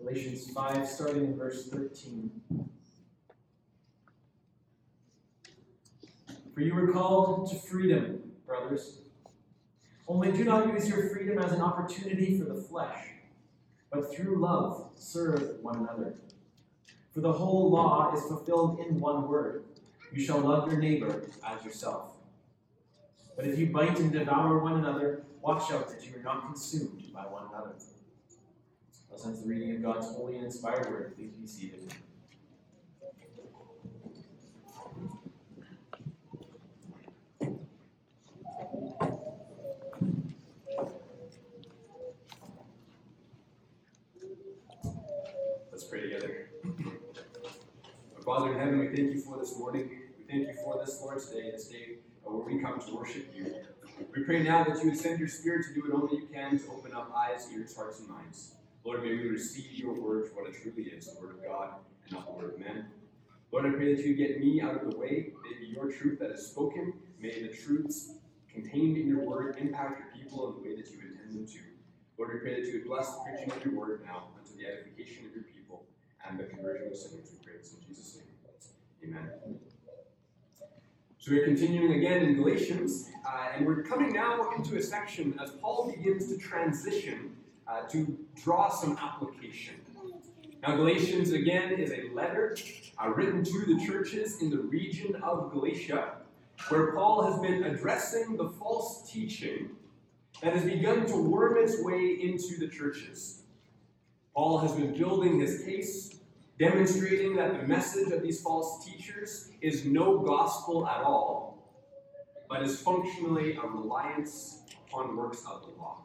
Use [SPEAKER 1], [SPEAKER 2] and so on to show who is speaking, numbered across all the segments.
[SPEAKER 1] Galatians 5, starting in verse 13. For you were called to freedom, brothers. Only do not use your freedom as an opportunity for the flesh, but through love serve one another. For the whole law is fulfilled in one word you shall love your neighbor as yourself. But if you bite and devour one another, watch out that you are not consumed by one another. Ends the reading of God's holy and inspired word. Please be seated. Let's pray together. Our Father in heaven, we thank you for this morning. We thank you for this Lord's Day, this day uh, where we come to worship you. We pray now that you would send your Spirit to do what only you can to open up eyes, ears, hearts, and minds. Lord, may we receive your word for what it truly is, the word of God and not the word of men. Lord, I pray that you get me out of the way. May your truth that is spoken. May the truths contained in your word impact your people in the way that you intend them to. Lord, we pray that you would bless the preaching of your word now unto the edification of your people and the conversion of sinners. We pray this in Jesus' name. Amen. So we're continuing again in Galatians, uh, and we're coming now into a section as Paul begins to transition uh, to draw some application. Now, Galatians again is a letter uh, written to the churches in the region of Galatia, where Paul has been addressing the false teaching that has begun to worm its way into the churches. Paul has been building his case, demonstrating that the message of these false teachers is no gospel at all, but is functionally a reliance upon works of the law.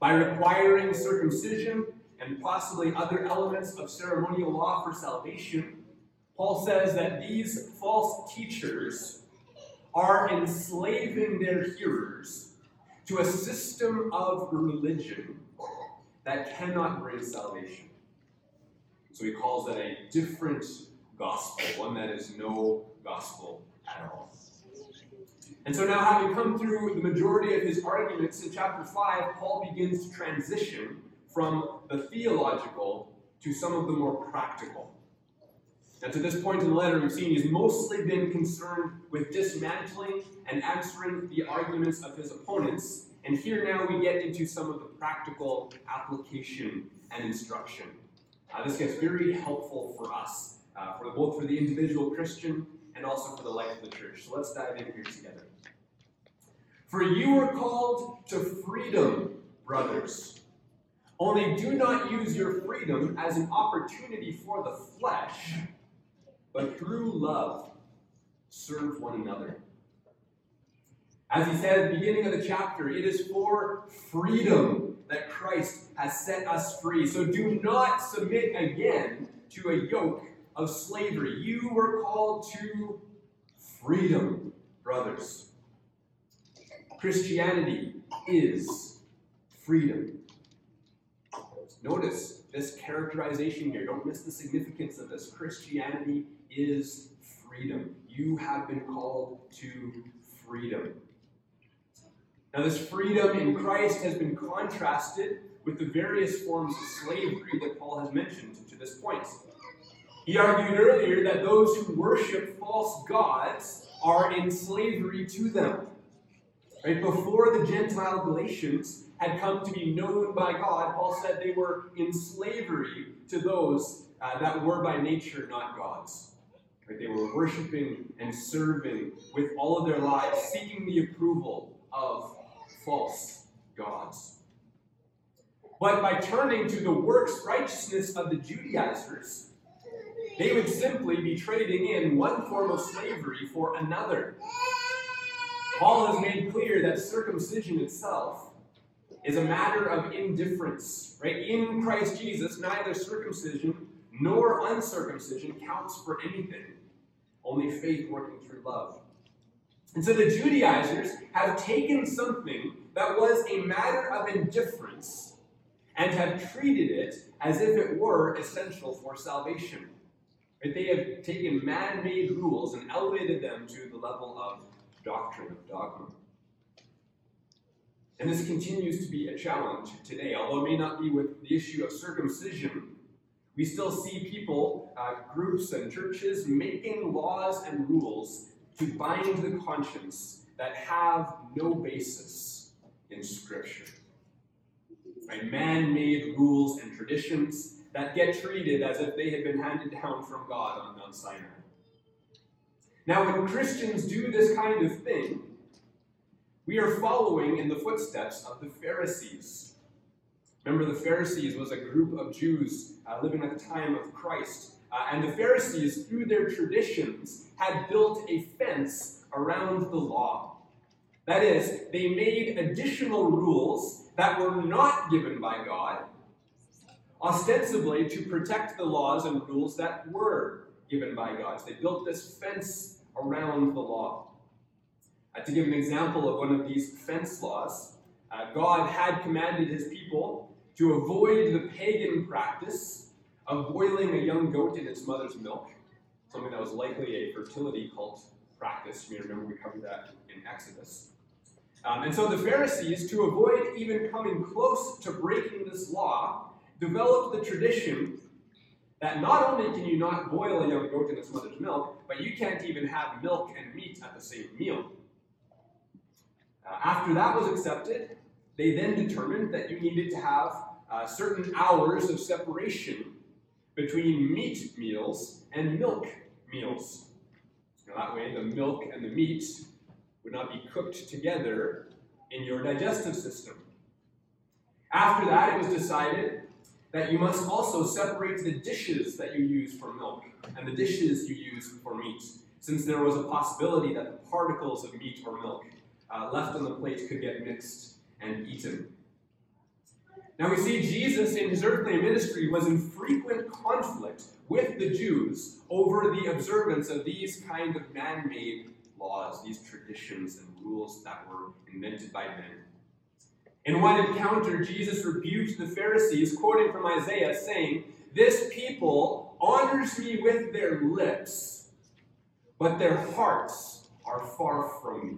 [SPEAKER 1] By requiring circumcision and possibly other elements of ceremonial law for salvation, Paul says that these false teachers are enslaving their hearers to a system of religion that cannot bring salvation. So he calls that a different gospel, one that is no gospel at all. And so now, having come through the majority of his arguments in chapter 5, Paul begins to transition from the theological to some of the more practical. Now, to this point in the letter, we've seen he's mostly been concerned with dismantling and answering the arguments of his opponents. And here now we get into some of the practical application and instruction. Uh, this gets very helpful for us, uh, for both for the individual Christian and also for the life of the church. So let's dive in here together. For you are called to freedom, brothers. Only do not use your freedom as an opportunity for the flesh, but through love serve one another. As he said at the beginning of the chapter, it is for freedom that Christ has set us free. So do not submit again to a yoke of slavery. You were called to freedom, brothers. Christianity is freedom. Notice this characterization here. Don't miss the significance of this. Christianity is freedom. You have been called to freedom. Now, this freedom in Christ has been contrasted with the various forms of slavery that Paul has mentioned to this point. He argued earlier that those who worship false gods are in slavery to them. Right before the Gentile Galatians had come to be known by God, Paul said they were in slavery to those uh, that were by nature not gods. Right? They were worshiping and serving with all of their lives, seeking the approval of false gods. But by turning to the works righteousness of the Judaizers, they would simply be trading in one form of slavery for another. Paul has made clear that circumcision itself is a matter of indifference. Right? In Christ Jesus, neither circumcision nor uncircumcision counts for anything, only faith working through love. And so the Judaizers have taken something that was a matter of indifference and have treated it as if it were essential for salvation. Right? They have taken man made rules and elevated them to the level of doctrine, of dogma. And this continues to be a challenge today, although it may not be with the issue of circumcision. We still see people, uh, groups, and churches making laws and rules to bind the conscience that have no basis in Scripture. Right? Man made rules and traditions that get treated as if they had been handed down from God on Mount Sinai. Now, when Christians do this kind of thing, we are following in the footsteps of the Pharisees. Remember, the Pharisees was a group of Jews uh, living at the time of Christ. Uh, and the Pharisees, through their traditions, had built a fence around the law. That is, they made additional rules that were not given by God, ostensibly to protect the laws and rules that were given by God. So they built this fence around the law. Uh, to give an example of one of these fence laws, uh, God had commanded his people to avoid the pagan practice of boiling a young goat in its mother's milk, something that was likely a fertility cult practice. You may remember we covered that in Exodus. Um, and so the Pharisees, to avoid even coming close to breaking this law, developed the tradition that not only can you not boil a young goat in its mother's milk, but you can't even have milk and meat at the same meal. Uh, after that was accepted, they then determined that you needed to have uh, certain hours of separation between meat meals and milk meals. Now, that way, the milk and the meat would not be cooked together in your digestive system. After that, it was decided that you must also separate the dishes that you use for milk and the dishes you use for meat, since there was a possibility that the particles of meat or milk uh, left on the plate could get mixed and eaten. Now we see Jesus in his earthly ministry was in frequent conflict with the Jews over the observance of these kind of man-made laws, these traditions and rules that were invented by men. In one encounter, Jesus rebuked the Pharisees, quoting from Isaiah, saying, This people honors me with their lips, but their hearts are far from me.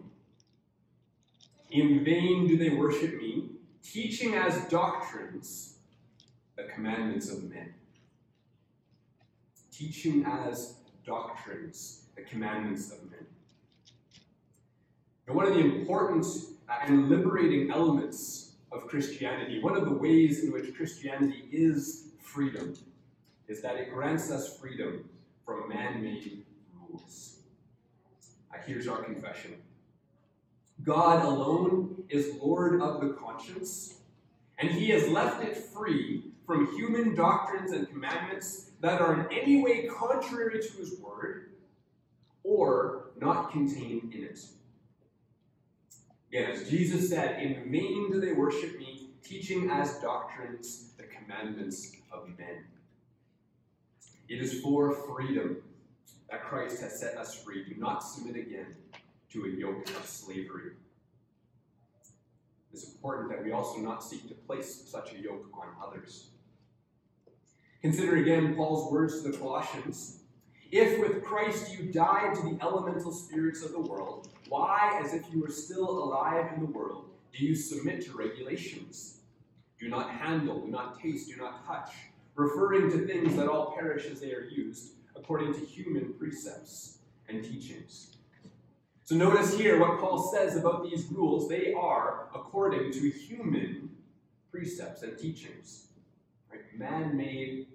[SPEAKER 1] In vain do they worship me, teaching as doctrines the commandments of men. Teaching as doctrines the commandments of men. And one of the important and liberating elements of Christianity, one of the ways in which Christianity is freedom, is that it grants us freedom from man made rules. Here's our confession God alone is Lord of the conscience, and He has left it free from human doctrines and commandments that are in any way contrary to His word or not contained in it. As Jesus said, in vain do they worship me, teaching as doctrines the commandments of men. It is for freedom that Christ has set us free. Do not submit again to a yoke of slavery. It is important that we also not seek to place such a yoke on others. Consider again Paul's words to the Colossians. If with Christ you died to the elemental spirits of the world, why, as if you were still alive in the world, do you submit to regulations? Do not handle, do not taste, do not touch, referring to things that all perish as they are used, according to human precepts and teachings. So notice here what Paul says about these rules. They are according to human precepts and teachings, right? man-made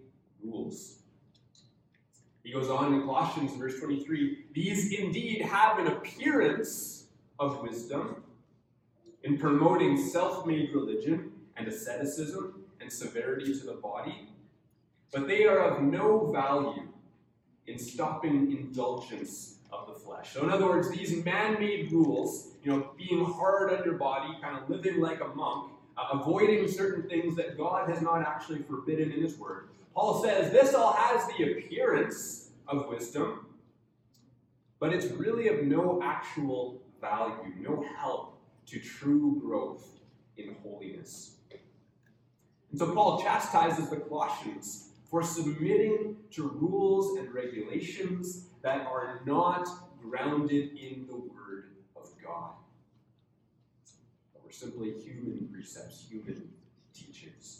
[SPEAKER 1] rules. He goes on in Colossians, verse 23 These indeed have an appearance of wisdom in promoting self made religion and asceticism and severity to the body, but they are of no value in stopping indulgence of the flesh. So, in other words, these man made rules, you know, being hard on your body, kind of living like a monk, uh, avoiding certain things that God has not actually forbidden in His Word, Paul says this all has the appearance of wisdom, but it's really of no actual value, no help to true growth in holiness. And so Paul chastises the Colossians for submitting to rules and regulations that are not grounded in the Word of God. We're simply human precepts, human teachings.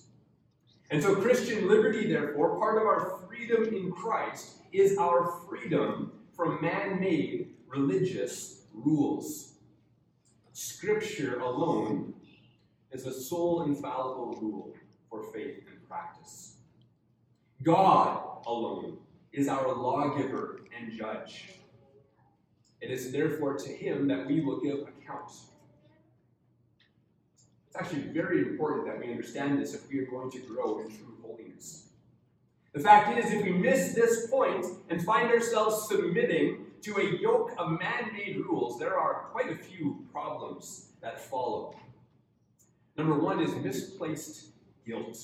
[SPEAKER 1] And so, Christian liberty, therefore, part of our freedom in Christ is our freedom from man made religious rules. Scripture alone is the sole infallible rule for faith and practice. God alone is our lawgiver and judge. It is therefore to him that we will give account. Actually very important that we understand this if we are going to grow in true holiness. The fact is, if we miss this point and find ourselves submitting to a yoke of man made rules, there are quite a few problems that follow. Number one is misplaced guilt.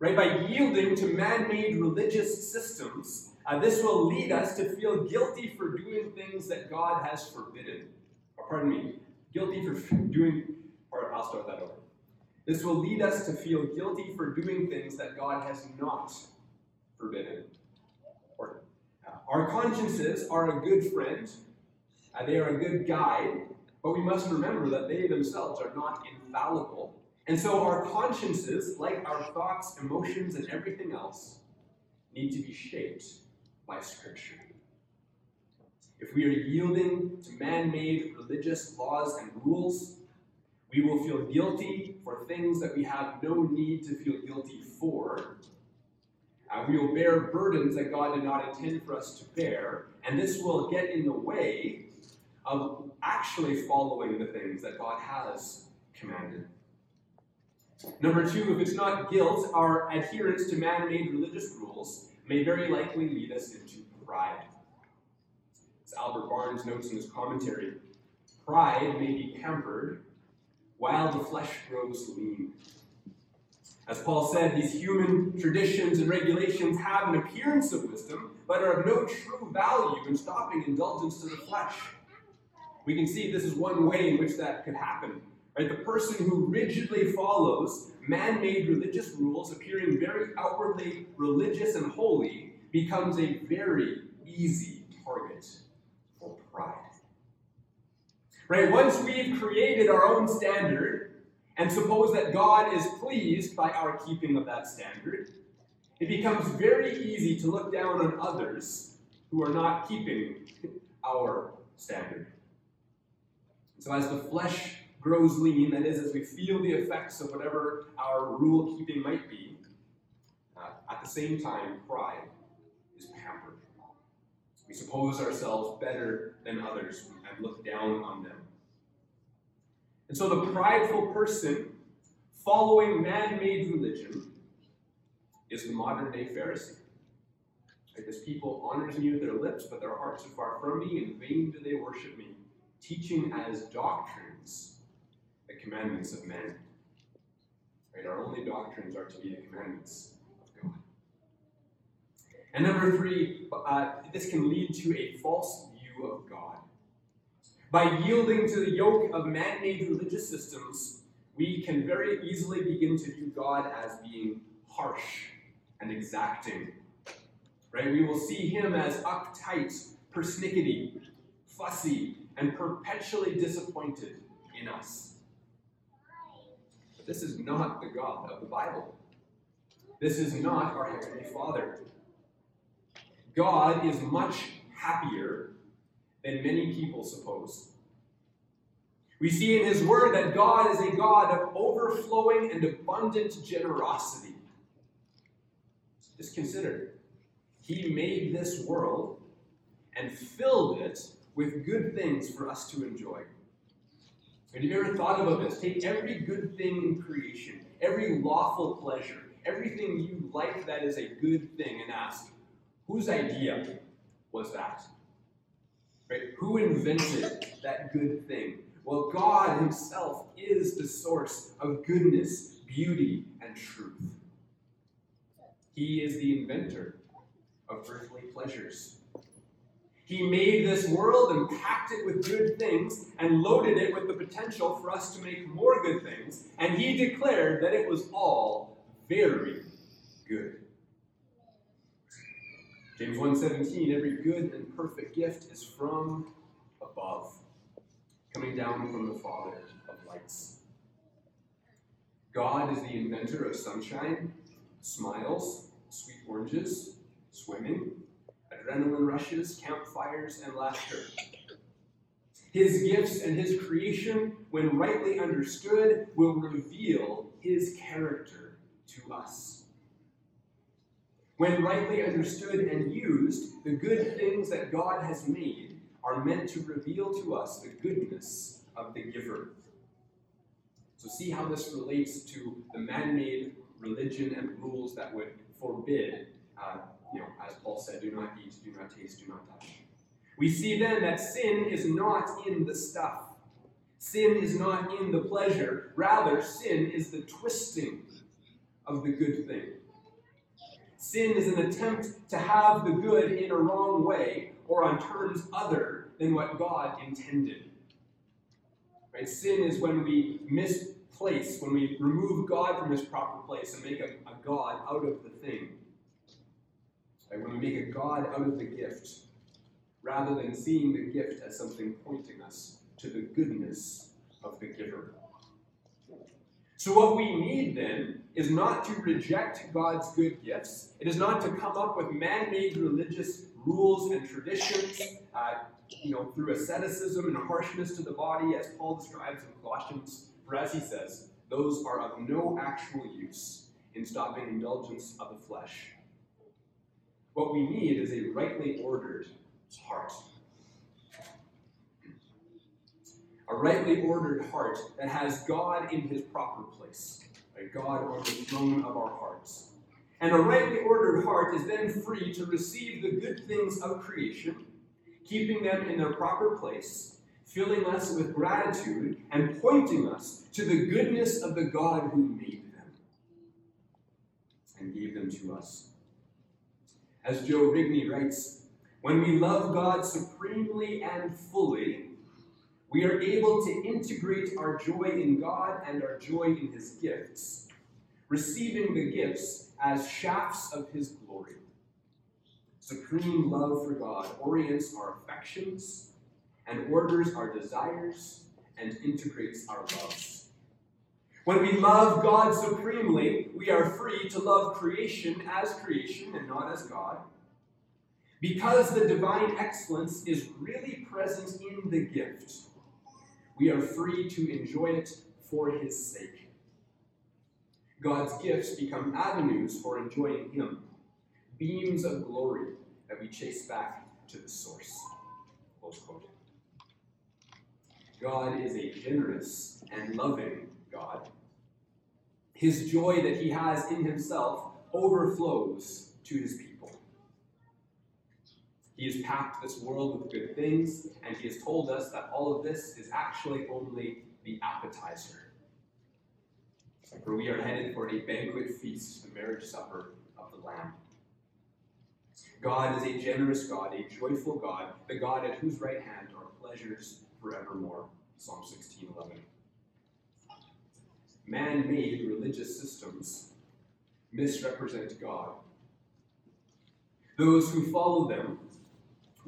[SPEAKER 1] Right? By yielding to man made religious systems, uh, this will lead us to feel guilty for doing things that God has forbidden. Or, pardon me, guilty for doing, or I'll start that over. This will lead us to feel guilty for doing things that God has not forbidden. Or, uh, our consciences are a good friend, uh, they are a good guide, but we must remember that they themselves are not infallible and so our consciences, like our thoughts, emotions, and everything else, need to be shaped by Scripture. If we are yielding to man made religious laws and rules, we will feel guilty for things that we have no need to feel guilty for. Uh, we will bear burdens that God did not intend for us to bear, and this will get in the way of actually following the things that God has commanded. Number two, if it's not guilt, our adherence to man made religious rules may very likely lead us into pride. As Albert Barnes notes in his commentary, pride may be pampered while the flesh grows lean. As Paul said, these human traditions and regulations have an appearance of wisdom, but are of no true value in stopping indulgence to the flesh. We can see this is one way in which that could happen. Right? The person who rigidly follows man made religious rules, appearing very outwardly religious and holy, becomes a very easy target for pride. Right? Once we've created our own standard and suppose that God is pleased by our keeping of that standard, it becomes very easy to look down on others who are not keeping our standard. So, as the flesh grows lean, that is, as we feel the effects of whatever our rule keeping might be, uh, at the same time, pride. We suppose ourselves better than others and look down on them. And so the prideful person following man made religion is the modern day Pharisee. Like this people honors me with their lips, but their hearts are far from me. In vain do they worship me, teaching as doctrines the commandments of men. Right? Our only doctrines are to be the commandments. And number three, uh, this can lead to a false view of God. By yielding to the yoke of man made religious systems, we can very easily begin to view God as being harsh and exacting. Right? We will see him as uptight, persnickety, fussy, and perpetually disappointed in us. This is not the God of the Bible. This is not our Heavenly Father. God is much happier than many people suppose. We see in His Word that God is a God of overflowing and abundant generosity. Just consider, He made this world and filled it with good things for us to enjoy. Have you ever thought about this? Take every good thing in creation, every lawful pleasure, everything you like that is a good thing, and ask, whose idea was that? Right? Who invented that good thing? Well, God Himself is the source of goodness, beauty, and truth. He is the inventor of earthly pleasures. He made this world and packed it with good things and loaded it with the potential for us to make more good things. And he declared that it was all very good. James 1:17 every good and perfect gift is from above coming down from the father of lights. God is the inventor of sunshine, smiles, sweet oranges, swimming, adrenaline rushes, campfires, and laughter. His gifts and his creation, when rightly understood, will reveal his character to us. When rightly understood and used, the good things that God has made are meant to reveal to us the goodness of the giver. So, see how this relates to the man made religion and rules that would forbid, uh, you know, as Paul said, do not eat, do not taste, do not touch. We see then that sin is not in the stuff. Sin is not in the pleasure. Rather, sin is the twisting of the good thing. Sin is an attempt to have the good in a wrong way or on terms other than what God intended. Right? Sin is when we misplace, when we remove God from his proper place and make a, a God out of the thing. Right? When we make a God out of the gift rather than seeing the gift as something pointing us to the goodness of the giver. So, what we need then is not to reject God's good gifts. It is not to come up with man made religious rules and traditions, uh, you know, through asceticism and harshness to the body, as Paul describes in Colossians. For as he says, those are of no actual use in stopping indulgence of the flesh. What we need is a rightly ordered heart. A rightly ordered heart that has God in his proper place, right? God on the throne of our hearts. And a rightly ordered heart is then free to receive the good things of creation, keeping them in their proper place, filling us with gratitude, and pointing us to the goodness of the God who made them and gave them to us. As Joe Rigney writes, when we love God supremely and fully, we are able to integrate our joy in God and our joy in His gifts, receiving the gifts as shafts of His glory. Supreme love for God orients our affections and orders our desires and integrates our loves. When we love God supremely, we are free to love creation as creation and not as God because the divine excellence is really present in the gift, we are free to enjoy it for His sake. God's gifts become avenues for enjoying Him, beams of glory that we chase back to the source. God is a generous and loving God. His joy that He has in Himself overflows to His people. He has packed this world with good things, and he has told us that all of this is actually only the appetizer. For we are headed for a banquet feast, the marriage supper of the Lamb. God is a generous God, a joyful God, the God at whose right hand are pleasures forevermore. Psalm 16:11. Man-made religious systems misrepresent God. Those who follow them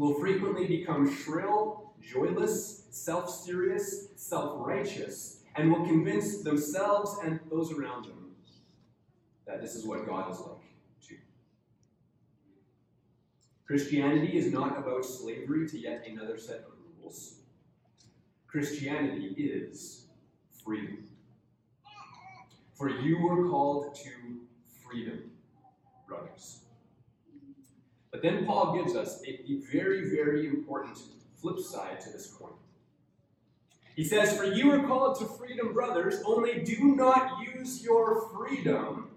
[SPEAKER 1] will frequently become shrill, joyless, self serious, self righteous, and will convince themselves and those around them that this is what God is like, too. Christianity is not about slavery to yet another set of rules. Christianity is freedom. For you were called to freedom, brothers. But then Paul gives us a, a very, very important flip side to this coin. He says, For you are called to freedom, brothers, only do not use your freedom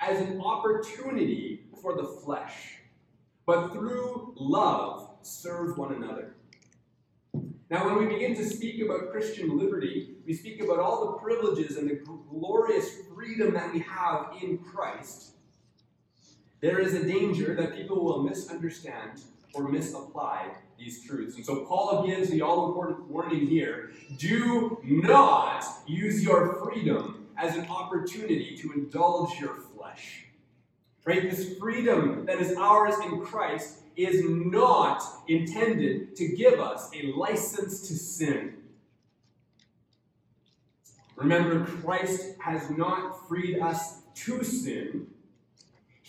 [SPEAKER 1] as an opportunity for the flesh, but through love serve one another. Now, when we begin to speak about Christian liberty, we speak about all the privileges and the glorious freedom that we have in Christ. There is a danger that people will misunderstand or misapply these truths. And so Paul gives the all important warning here do not use your freedom as an opportunity to indulge your flesh. Right? This freedom that is ours in Christ is not intended to give us a license to sin. Remember, Christ has not freed us to sin,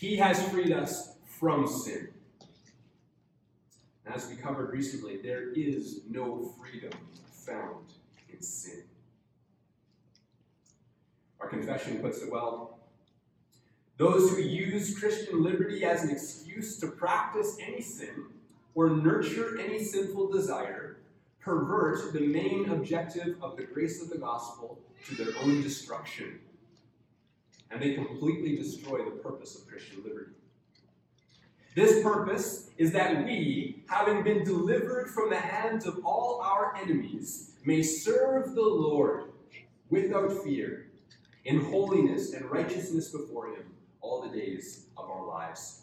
[SPEAKER 1] He has freed us from sin. As we covered recently, there is no freedom found in sin. Our confession puts it well. Those who use Christian liberty as an excuse to practice any sin or nurture any sinful desire pervert the main objective of the grace of the gospel to their own destruction. And they completely destroy the purpose of Christian liberty. This purpose is that we, having been delivered from the hands of all our enemies, may serve the Lord without fear, in holiness and righteousness before Him all the days of our lives.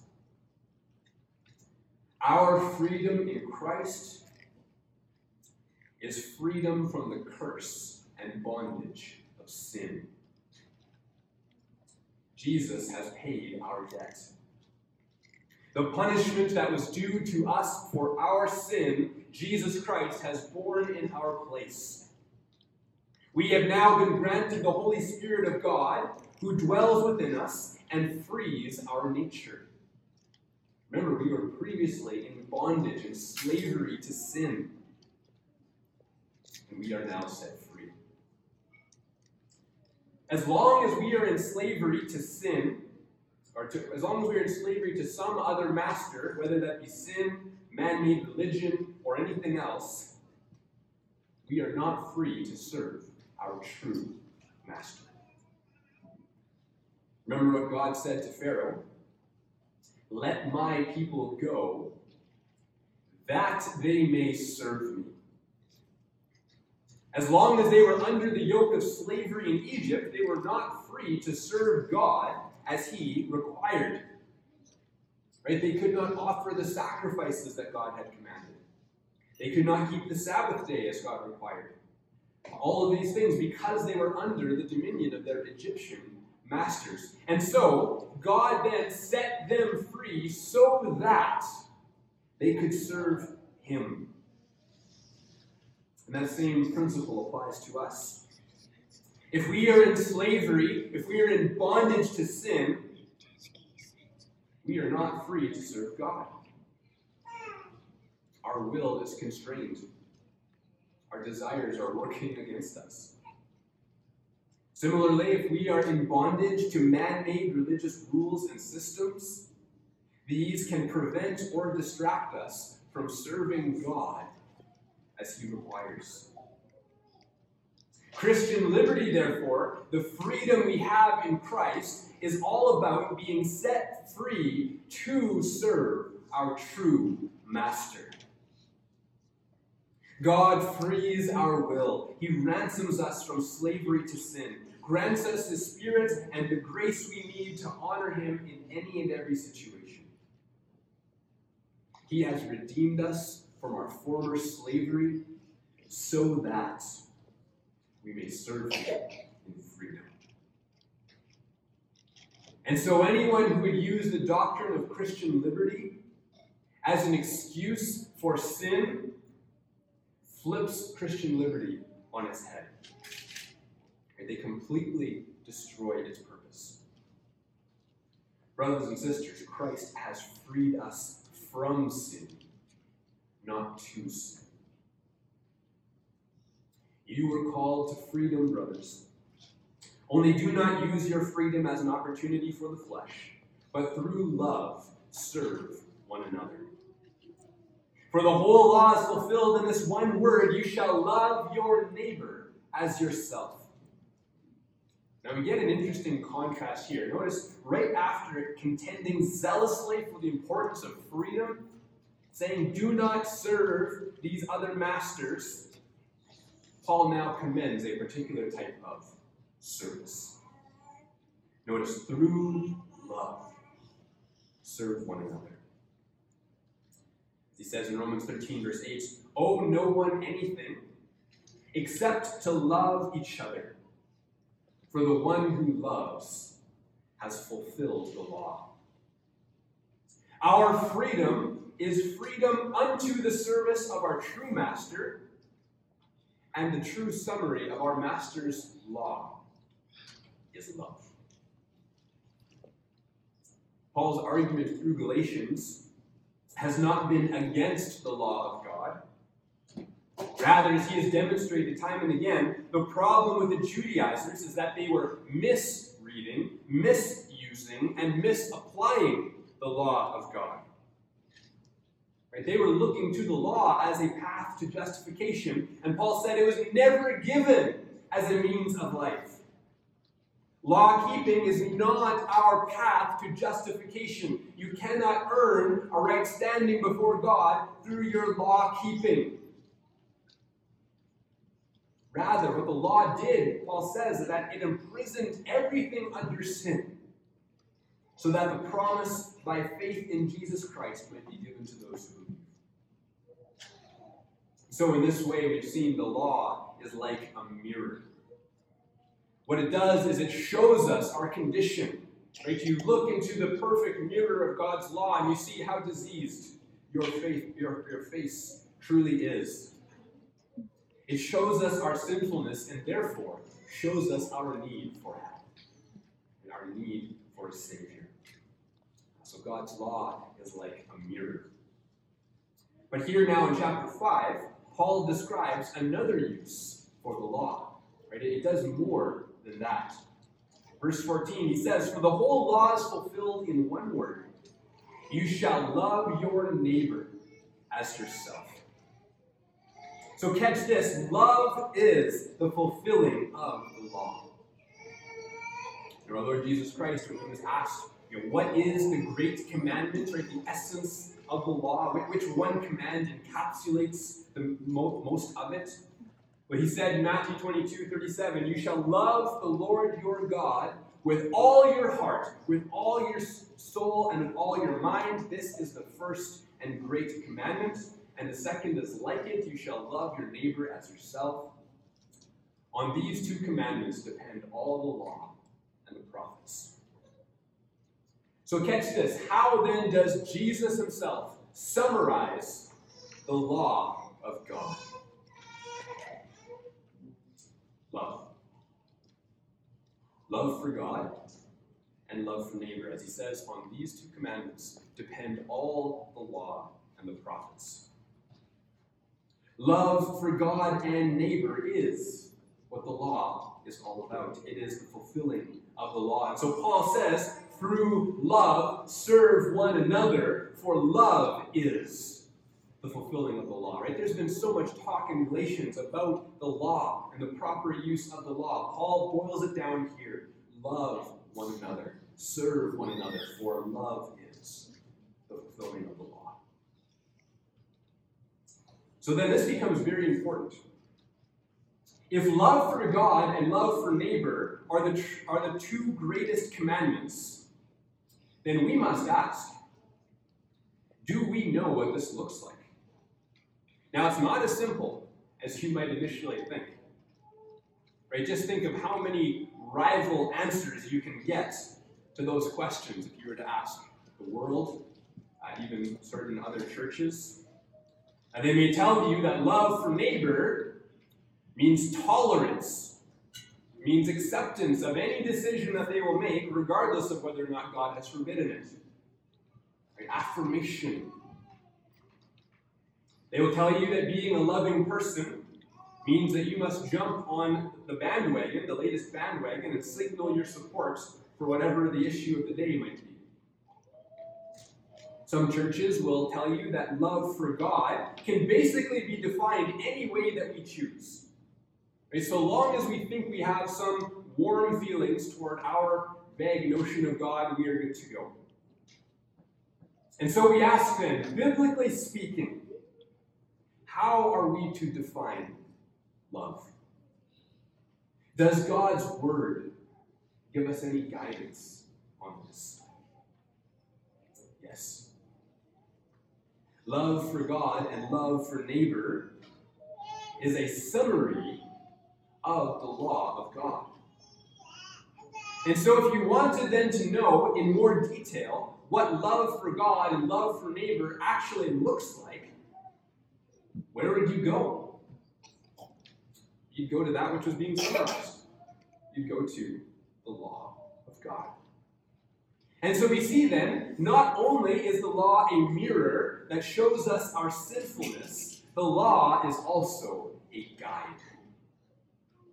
[SPEAKER 1] Our freedom in Christ is freedom from the curse and bondage of sin. Jesus has paid our debt. The punishment that was due to us for our sin, Jesus Christ has borne in our place. We have now been granted the Holy Spirit of God who dwells within us and frees our nature. Remember, we were previously in bondage and slavery to sin, and we are now set free. As long as we are in slavery to sin, or to, as long as we are in slavery to some other master, whether that be sin, man made religion, or anything else, we are not free to serve our true master. Remember what God said to Pharaoh? Let my people go, that they may serve me. As long as they were under the yoke of slavery in Egypt, they were not free to serve God as He required. Right? They could not offer the sacrifices that God had commanded. They could not keep the Sabbath day as God required. All of these things because they were under the dominion of their Egyptian masters. And so, God then set them free so that they could serve Him. And that same principle applies to us. If we are in slavery, if we are in bondage to sin, we are not free to serve God. Our will is constrained. Our desires are working against us. Similarly, if we are in bondage to man made religious rules and systems, these can prevent or distract us from serving God as He requires. Christian liberty, therefore, the freedom we have in Christ, is all about being set free to serve our true Master. God frees our will. He ransoms us from slavery to sin, grants us His Spirit and the grace we need to honor Him in any and every situation. He has redeemed us from our former slavery so that we may serve Him in freedom. And so, anyone who would use the doctrine of Christian liberty as an excuse for sin flips Christian liberty on its head. They completely destroy its purpose. Brothers and sisters, Christ has freed us from sin, not to sin. You were called to freedom, brothers. Only do not use your freedom as an opportunity for the flesh, but through love serve one another. For the whole law is fulfilled in this one word you shall love your neighbor as yourself. Now we get an interesting contrast here. Notice right after it, contending zealously for the importance of freedom, saying, Do not serve these other masters, Paul now commends a particular type of service. Notice through love, serve one another. He says in Romans 13, verse 8, Owe no one anything except to love each other. For the one who loves has fulfilled the law. Our freedom is freedom unto the service of our true master and the true summary of our master's law is love. Paul's argument through Galatians has not been against the law of God. Rather, as he has demonstrated time and again, the problem with the Judaizers is that they were misreading, misusing, and misapplying the law of God. Right? They were looking to the law as a path to justification, and Paul said it was never given as a means of life. Law keeping is not our path to justification. You cannot earn a right standing before God through your law keeping. Rather, what the law did, Paul says, is that it imprisoned everything under sin, so that the promise by faith in Jesus Christ might be given to those who believe. So, in this way, we've seen the law is like a mirror. What it does is it shows us our condition. Right? You look into the perfect mirror of God's law and you see how diseased your, faith, your, your face truly is. It shows us our sinfulness and therefore shows us our need for help and our need for a Savior. God's law is like a mirror. But here now in chapter 5, Paul describes another use for the law. Right? It does more than that. Verse 14, he says, For the whole law is fulfilled in one word You shall love your neighbor as yourself. So catch this love is the fulfilling of the law. Our Lord Jesus Christ, when he was asked, you know, what is the great commandment, right? The essence of the law, which one command encapsulates the most of it? Well, he said in Matthew 22, 37, You shall love the Lord your God with all your heart, with all your soul, and with all your mind. This is the first and great commandment. And the second is like it you shall love your neighbor as yourself. On these two commandments depend all the law and the prophets. So, catch this. How then does Jesus himself summarize the law of God? Love. Love for God and love for neighbor. As he says, on these two commandments depend all the law and the prophets. Love for God and neighbor is what the law is all about. It is the fulfilling of the law. And so Paul says, through love, serve one another, for love is the fulfilling of the law, right? There's been so much talk in Galatians about the law and the proper use of the law. Paul boils it down here love one another, serve one another, for love is the fulfilling of the law. So then this becomes very important. If love for God and love for neighbor are the, are the two greatest commandments, then we must ask do we know what this looks like? Now, it's not as simple as you might initially think. Right? Just think of how many rival answers you can get to those questions if you were to ask the world, uh, even certain other churches, and they may tell you that love for neighbor means tolerance, means acceptance of any decision that they will make, regardless of whether or not God has forbidden it. Right? Affirmation. They will tell you that being a loving person means that you must jump on the bandwagon, the latest bandwagon, and signal your support for whatever the issue of the day might be. Some churches will tell you that love for God can basically be defined any way that we choose. Right? So long as we think we have some warm feelings toward our vague notion of God, we are good to go. And so we ask then, biblically speaking, how are we to define love? Does God's word give us any guidance on this? Yes love for God and love for neighbor is a summary of the law of God. And so, if you wanted then to know in more detail what love for God and love for neighbor actually looks like, where would you go? You'd go to that which was being summarized you'd go to the law of God. And so we see then, not only is the law a mirror that shows us our sinfulness, the law is also a guide.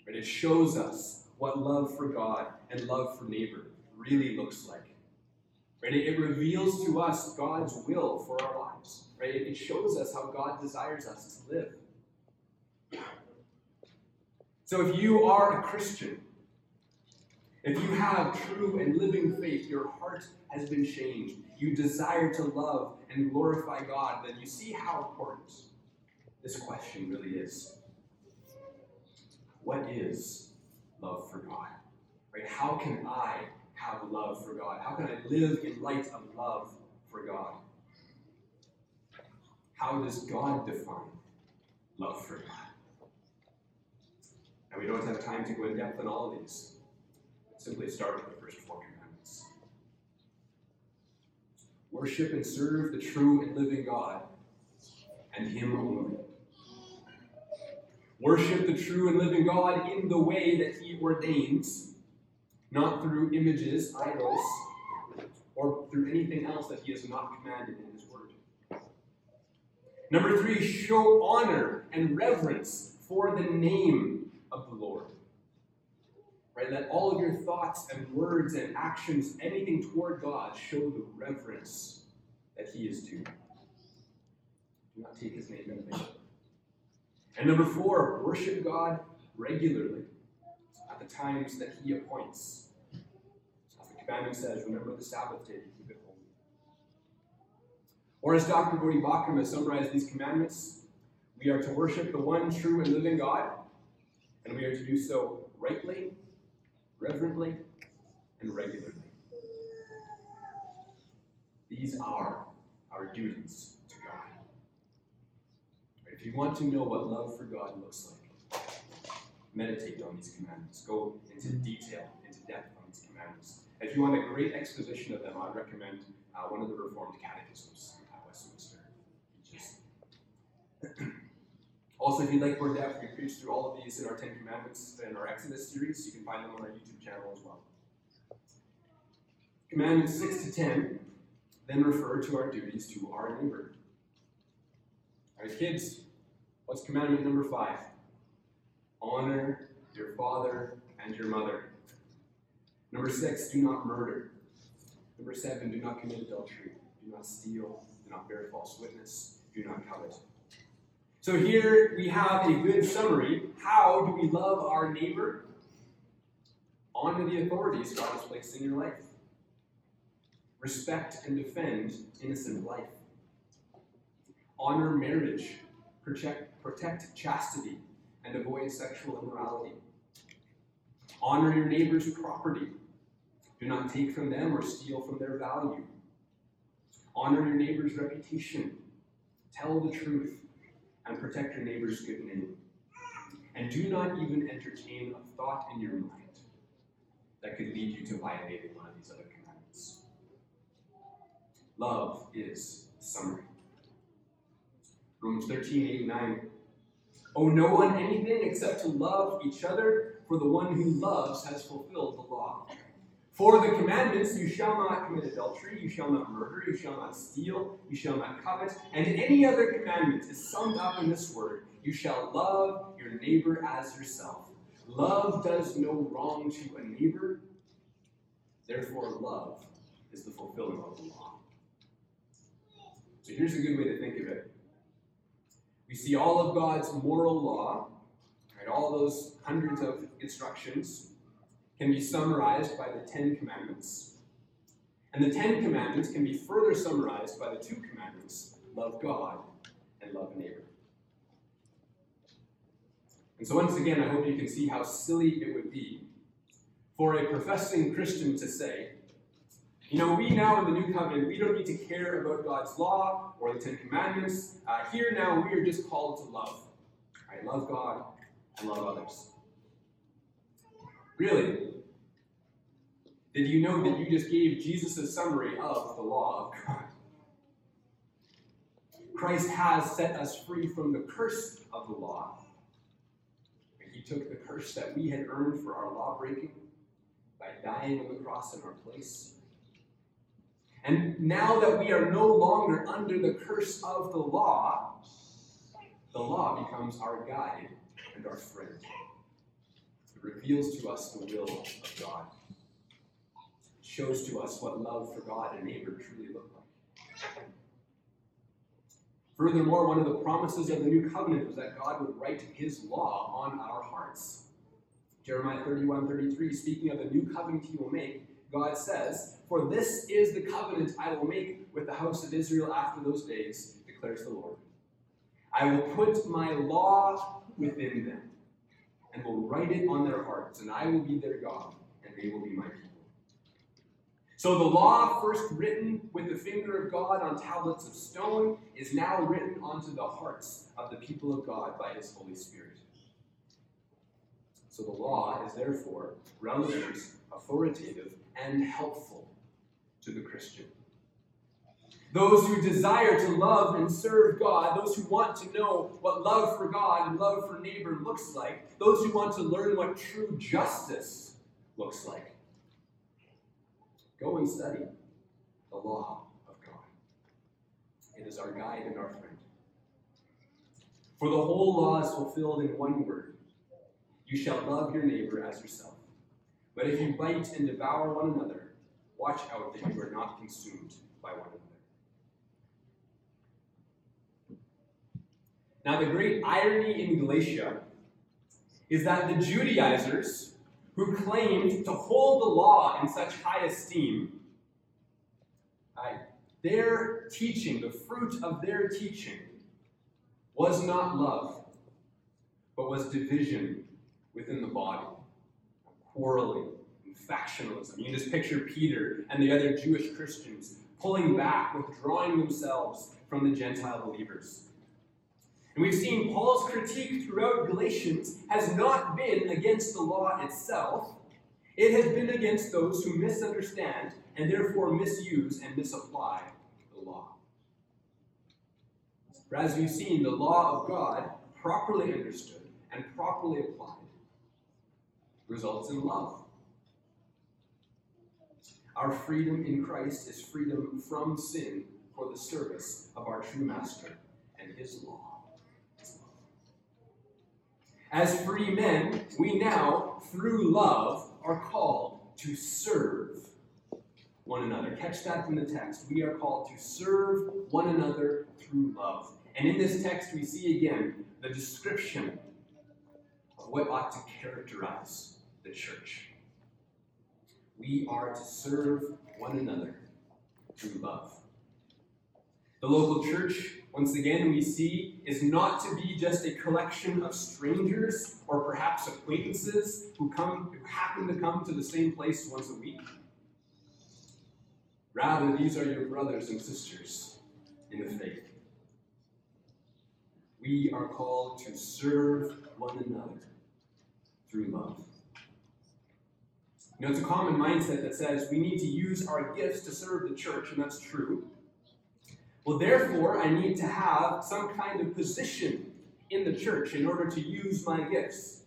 [SPEAKER 1] Right? It shows us what love for God and love for neighbor really looks like. Right? It, reveals to us God's will for our lives. Right? It shows us how God desires us to live. So if you are a Christian, if you have true and living faith, your heart has been changed, you desire to love and glorify God, then you see how important this question really is. What is love for God? Right? How can I have love for God? How can I live in light of love for God? How does God define love for God? And we don't have time to go in depth on all of these. Simply start with the first four commandments. Worship and serve the true and living God, and Him only. Worship the true and living God in the way that He ordains, not through images, idols, or through anything else that He has not commanded in His Word. Number three, show honor and reverence for the name of the Lord. Right? Let all of your thoughts and words and actions, anything toward God, show the reverence that He is due. Do not take His name in vain. And number four, worship God regularly at the times that He appoints. As the commandment says, remember the Sabbath day to keep it holy. Or as Dr. Voddie Baucham has summarized these commandments, we are to worship the one true and living God and we are to do so rightly, reverently, and regularly. These are our duties you want to know what love for God looks like, meditate on these commandments. Go into detail, into depth on these commandments. If you want a great exposition of them, I'd recommend uh, one of the Reformed Catechisms at Westminster. Also, if you'd like more depth, we preach through all of these in our Ten Commandments in our Exodus series. You can find them on our YouTube channel as well. Commandments 6 to 10 then refer to our duties to our neighbor. All right, kids, what's commandment number 5? Honor your father and your mother. Number 6, do not murder. Number 7, do not commit adultery. Do not steal. Do not bear false witness. Do not covet. So here we have a good summary. How do we love our neighbor? Honor the authorities God has placed in your life. Respect and defend innocent life. Honor marriage. Protect, protect chastity and avoid sexual immorality. Honor your neighbor's property. Do not take from them or steal from their value. Honor your neighbor's reputation. Tell the truth and protect your neighbor's good name. And do not even entertain a thought in your mind that could lead you to violating one of these other commandments. Love is summary. Romans 13, 8, 9. Owe no one anything except to love each other, for the one who loves has fulfilled the law. For the commandments, you shall not commit adultery, you shall not murder, you shall not steal, you shall not covet, and any other commandment is summed up in this word you shall love your neighbor as yourself. Love does no wrong to a neighbor, therefore, love is the fulfilling of the law. So here's a good way to think of it. We see all of God's moral law, right, all those hundreds of instructions can be summarized by the Ten Commandments. And the Ten Commandments can be further summarized by the two commandments love God and love neighbor. And so, once again, I hope you can see how silly it would be for a professing Christian to say, you know, we now in the New Covenant, we don't need to care about God's law or the Ten Commandments. Uh, here now, we are just called to love. I Love God and love others. Really? Did you know that you just gave Jesus a summary of the law of God? Christ has set us free from the curse of the law. He took the curse that we had earned for our law breaking by dying on the cross in our place. And now that we are no longer under the curse of the law, the law becomes our guide and our friend. It reveals to us the will of God. It shows to us what love for God and neighbor truly look like. Furthermore, one of the promises of the new covenant was that God would write his law on our hearts. Jeremiah 31 33, speaking of the new covenant he will make, God says, For this is the covenant I will make with the house of Israel after those days, declares the Lord. I will put my law within them and will write it on their hearts, and I will be their God, and they will be my people. So the law, first written with the finger of God on tablets of stone, is now written onto the hearts of the people of God by his Holy Spirit. So the law is therefore relevant, authoritative, and helpful to the Christian. Those who desire to love and serve God, those who want to know what love for God and love for neighbor looks like, those who want to learn what true justice looks like, go and study the law of God. It is our guide and our friend. For the whole law is fulfilled in one word you shall love your neighbor as yourself. But if you bite and devour one another, watch out that you are not consumed by one another. Now, the great irony in Galatia is that the Judaizers, who claimed to hold the law in such high esteem, their teaching, the fruit of their teaching, was not love, but was division within the body, quarreling factionalism. You just picture Peter and the other Jewish Christians pulling back, withdrawing themselves from the Gentile believers. And we've seen Paul's critique throughout Galatians has not been against the law itself, it has been against those who misunderstand and therefore misuse and misapply the law. For as we've seen, the law of God, properly understood and properly applied, results in love. Our freedom in Christ is freedom from sin for the service of our true Master and His law. As free men, we now, through love, are called to serve one another. Catch that from the text. We are called to serve one another through love. And in this text, we see again the description of what ought to characterize the church. We are to serve one another through love. The local church once again, we see is not to be just a collection of strangers or perhaps acquaintances who come who happen to come to the same place once a week. Rather, these are your brothers and sisters in the faith. We are called to serve one another through love. You know, it's a common mindset that says we need to use our gifts to serve the church, and that's true. Well, therefore, I need to have some kind of position in the church in order to use my gifts.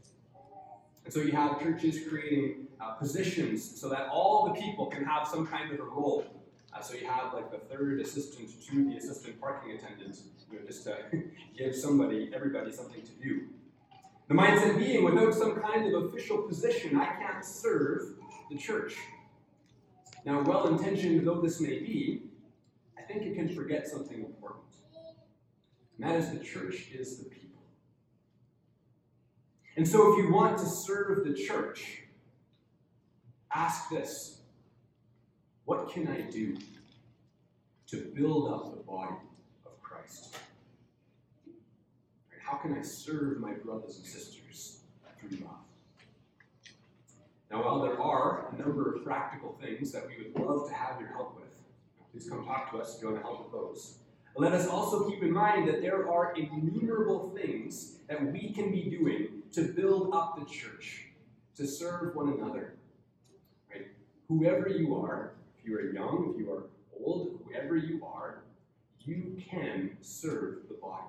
[SPEAKER 1] And so you have churches creating uh, positions so that all the people can have some kind of a role. Uh, so you have like the third assistant to the assistant parking attendant, you know, just to give somebody, everybody something to do. The mindset being, without some kind of official position, I can't serve the church. Now, well intentioned though this may be, I think it can forget something important. And that is the church is the people. And so if you want to serve the church, ask this What can I do to build up the body of Christ? How can I serve my brothers and sisters through love? Now, while there are a number of practical things that we would love to have your help with, please come talk to us if you want to help with those. And let us also keep in mind that there are innumerable things that we can be doing to build up the church, to serve one another. Right? Whoever you are, if you are young, if you are old, whoever you are, you can serve the body.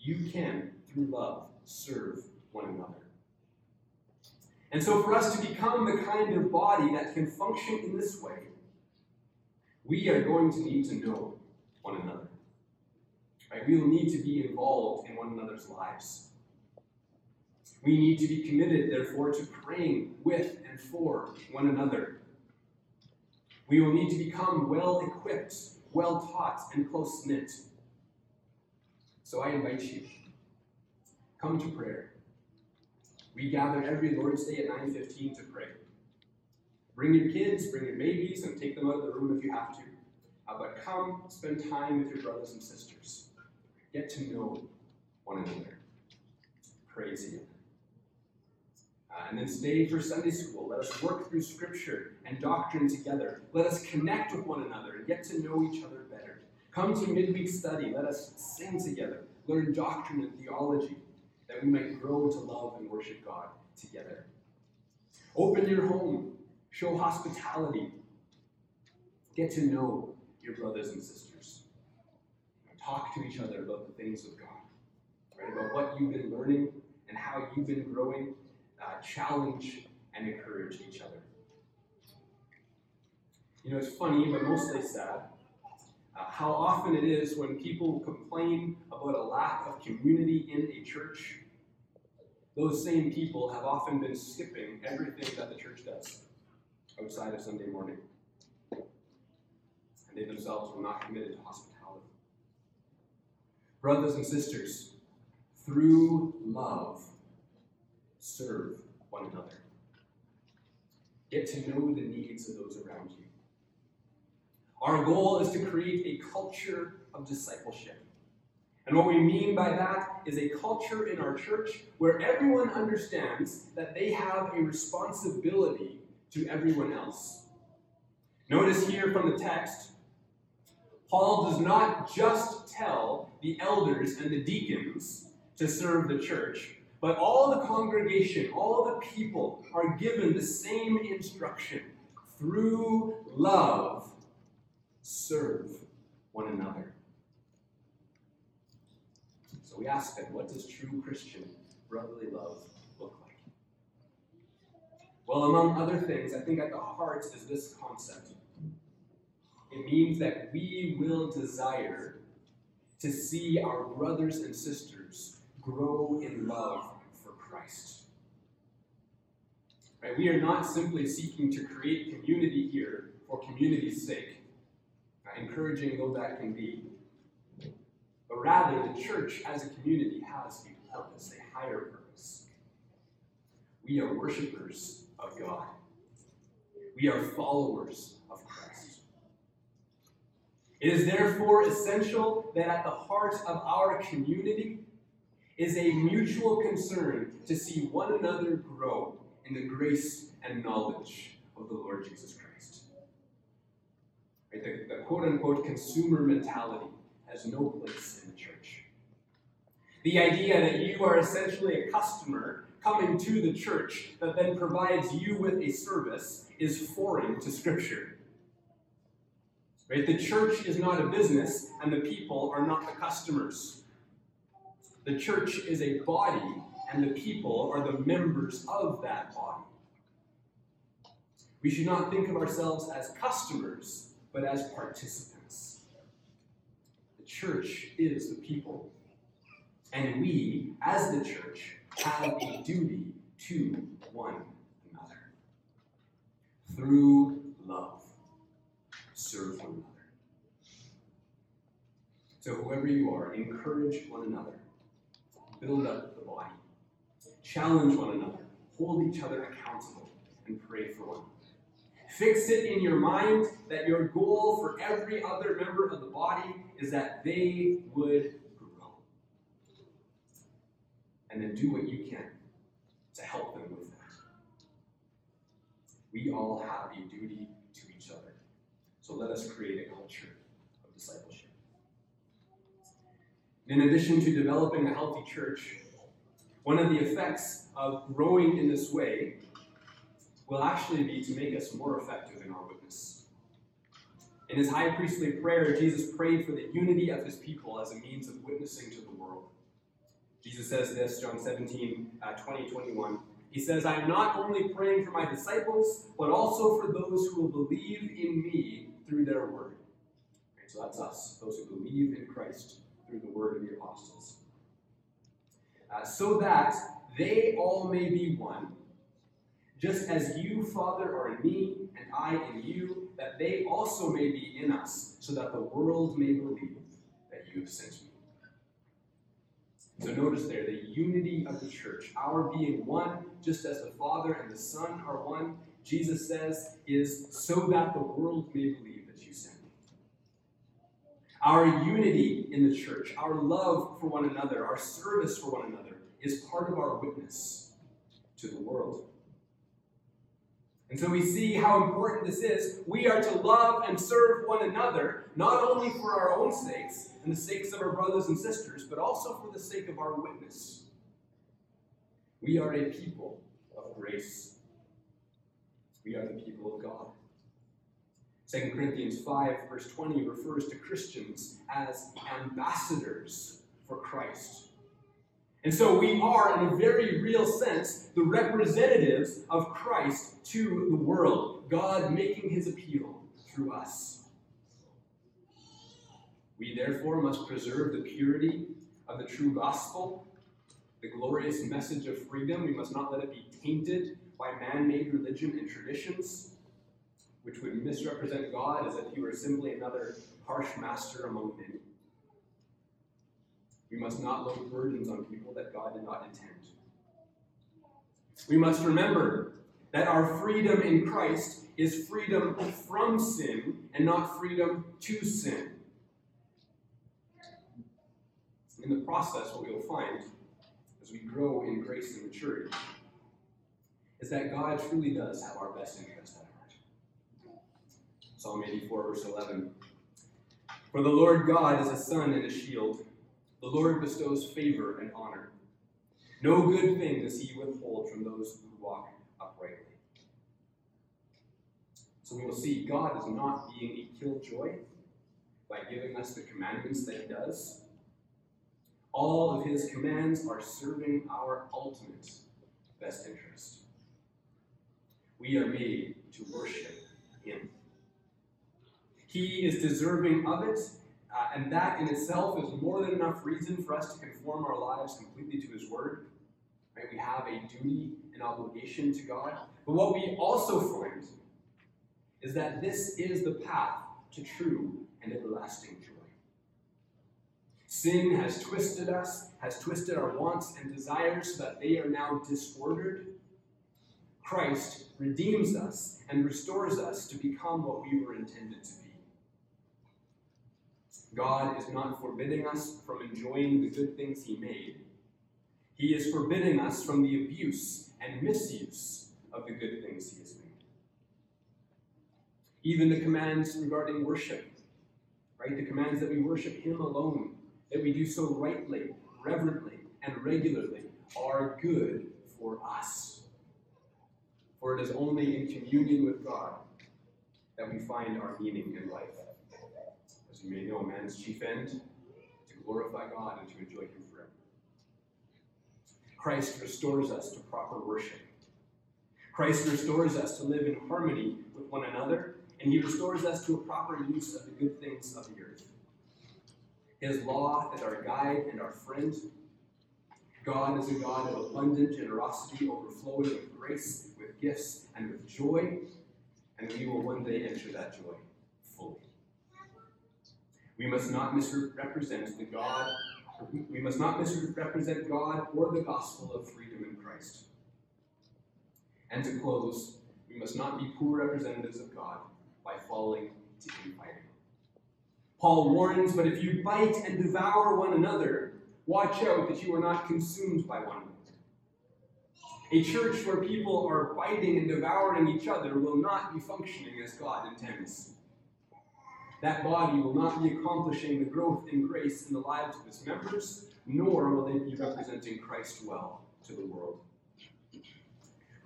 [SPEAKER 1] You can, through love, serve one another. And so, for us to become the kind of body that can function in this way, we are going to need to know one another. Right? We will need to be involved in one another's lives. We need to be committed, therefore, to praying with and for one another. We will need to become well equipped, well taught, and close knit. So I invite you, come to prayer. We gather every Lord's Day at 9:15 to pray. Bring your kids, bring your babies, and take them out of the room if you have to. Uh, but come spend time with your brothers and sisters. Get to know one another. Praise Him. Uh, and then stay for Sunday school. Let us work through Scripture and doctrine together. Let us connect with one another and get to know each other. Come to midweek study. Let us sing together, learn doctrine and theology, that we might grow to love and worship God together. Open your home, show hospitality, get to know your brothers and sisters. Talk to each other about the things of God, right? About what you've been learning and how you've been growing. Uh, challenge and encourage each other. You know, it's funny, but mostly sad, how often it is when people complain about a lack of community in a church, those same people have often been skipping everything that the church does outside of Sunday morning. And they themselves were not committed to hospitality. Brothers and sisters, through love, serve one another. Get to know the needs of those around you. Our goal is to create a culture of discipleship. And what we mean by that is a culture in our church where everyone understands that they have a responsibility to everyone else. Notice here from the text, Paul does not just tell the elders and the deacons to serve the church, but all the congregation, all the people are given the same instruction through love, serve one another. So we ask them, what does true Christian brotherly love look like? Well, among other things, I think at the heart is this concept. It means that we will desire to see our brothers and sisters grow in love for Christ. Right? We are not simply seeking to create community here for community's sake, encouraging though that can be. But rather, the church as a community has a purpose, a higher purpose. We are worshipers of God. We are followers of Christ. It is therefore essential that at the heart of our community is a mutual concern to see one another grow in the grace and knowledge of the Lord Jesus Christ. Right? The, the quote unquote consumer mentality has no place in the church. The idea that you are essentially a customer coming to the church that then provides you with a service is foreign to Scripture. Right? The church is not a business, and the people are not the customers. The church is a body, and the people are the members of that body. We should not think of ourselves as customers, but as participants. The church is the people, and we, as the church, have a duty to one another. Through love, serve one another. So, whoever you are, encourage one another build up the body, challenge one another, hold each other accountable, and pray for one another. Fix it in your mind that your goal for every other member of the body is that they would grow. And then do what you can to help them with that. We all have a duty to each other. So let us create a culture of discipleship. In addition to developing a healthy church, one of the effects of growing in this way will actually be to make us more effective in our witness. In his high priestly prayer, Jesus prayed for the unity of his people as a means of witnessing to the world. Jesus says this, John 17, uh, 20, 21. He says, I am not only praying for my disciples, but also for those who will believe in me through their word. Okay, so that's us, those who believe in Christ through the word of the apostles. Uh, so that they all may be one, just as you, Father, are in me, and I in you, that they also may be in us, so that the world may believe that you have sent me. So notice there the unity of the church, our being one, just as the Father and the Son are one, Jesus says, is so that the world may believe that you sent me. Our unity in the church, our love for one another, our service for one another, is part of our witness to the world. And so we see how important this is. We are to love and serve one another, not only for our own sakes and the sakes of our brothers and sisters, but also for the sake of our witness. We are a people of grace. We are the people of God. 2 Corinthians 5, verse 20, refers to Christians as ambassadors for Christ. And so we are, in a very real sense, the representatives of Christ to the world, God making his appeal through us. We therefore must preserve the purity of the true gospel, the glorious message of freedom. We must not let it be tainted by man made religion and traditions, which would misrepresent God as if he were simply another harsh master among men. We must not load burdens on people that God did not intend. We must remember that our freedom in Christ is freedom from sin and not freedom to sin. In the process, what we will find as we grow in grace and maturity is that God truly does have our best interest at heart. Psalm 84, verse 11. For the Lord God is a sun and a shield. The Lord bestows favor and honor. No good thing does he withhold from those who walk uprightly. So we will see God is not being a killjoy by giving us the commandments that he does. All of his commands are serving our ultimate best interest. We are made to worship him. He is deserving of it uh, and that in itself is more than enough reason for us to conform our lives completely to His Word. Right? We have a duty and obligation to God. But what we also find is that this is the path to true and everlasting joy. Sin has twisted us, has twisted our wants and desires so that they are now disordered. Christ redeems us and restores us to become what we were intended to be. God is not forbidding us from enjoying the good things He made. He is forbidding us from the abuse and misuse of the good things He has made. Even the commands regarding worship, right? The commands that we worship Him alone, that we do so rightly, reverently, and regularly, are good for us. For it is only in communion with God that we find our meaning in life. You may know, man's chief end to glorify God and to enjoy Him forever. Christ restores us to proper worship. Christ restores us to live in harmony with one another, and He restores us to a proper use of the good things of the earth. His law is our guide and our friend. God is a God of abundant generosity, overflowing with grace, with gifts, and with joy, and we will one day enter that joy fully. We must not misrepresent the God, we must not misrepresent God or the gospel of freedom in Christ. And to close, we must not be poor representatives of God by falling to infighting. Paul warns, but if you bite and devour one another, watch out that you are not consumed by one another. A church where people are biting and devouring each other will not be functioning as God intends. That body will not be accomplishing the growth in grace in the lives of its members, nor will they be representing Christ well to the world.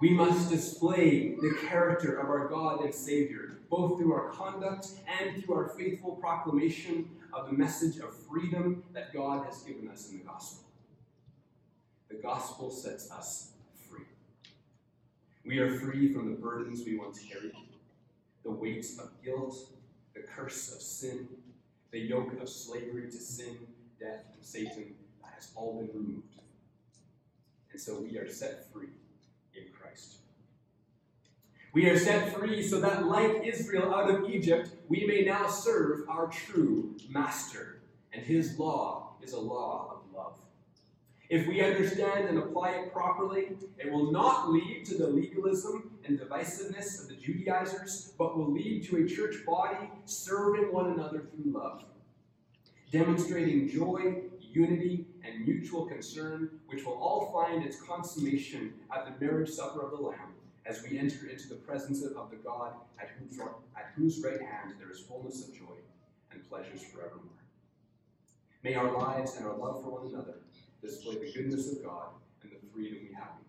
[SPEAKER 1] We must display the character of our God and Savior, both through our conduct and through our faithful proclamation of the message of freedom that God has given us in the gospel. The gospel sets us free. We are free from the burdens we once carried, the weight of guilt, the curse of sin, the yoke of slavery to sin, death, and Satan that has all been removed. And so we are set free in Christ. We are set free so that, like Israel out of Egypt, we may now serve our true master. And his law is a law of love. If we understand and apply it properly, it will not lead to the legalism and divisiveness of the Judaizers, but will lead to a church body serving one another through love, demonstrating joy, unity, and mutual concern, which will all find its consummation at the marriage supper of the Lamb as we enter into the presence of the God at whose, at whose right hand there is fullness of joy and pleasures forevermore. May our lives and our love for one another display the goodness of God and the freedom we have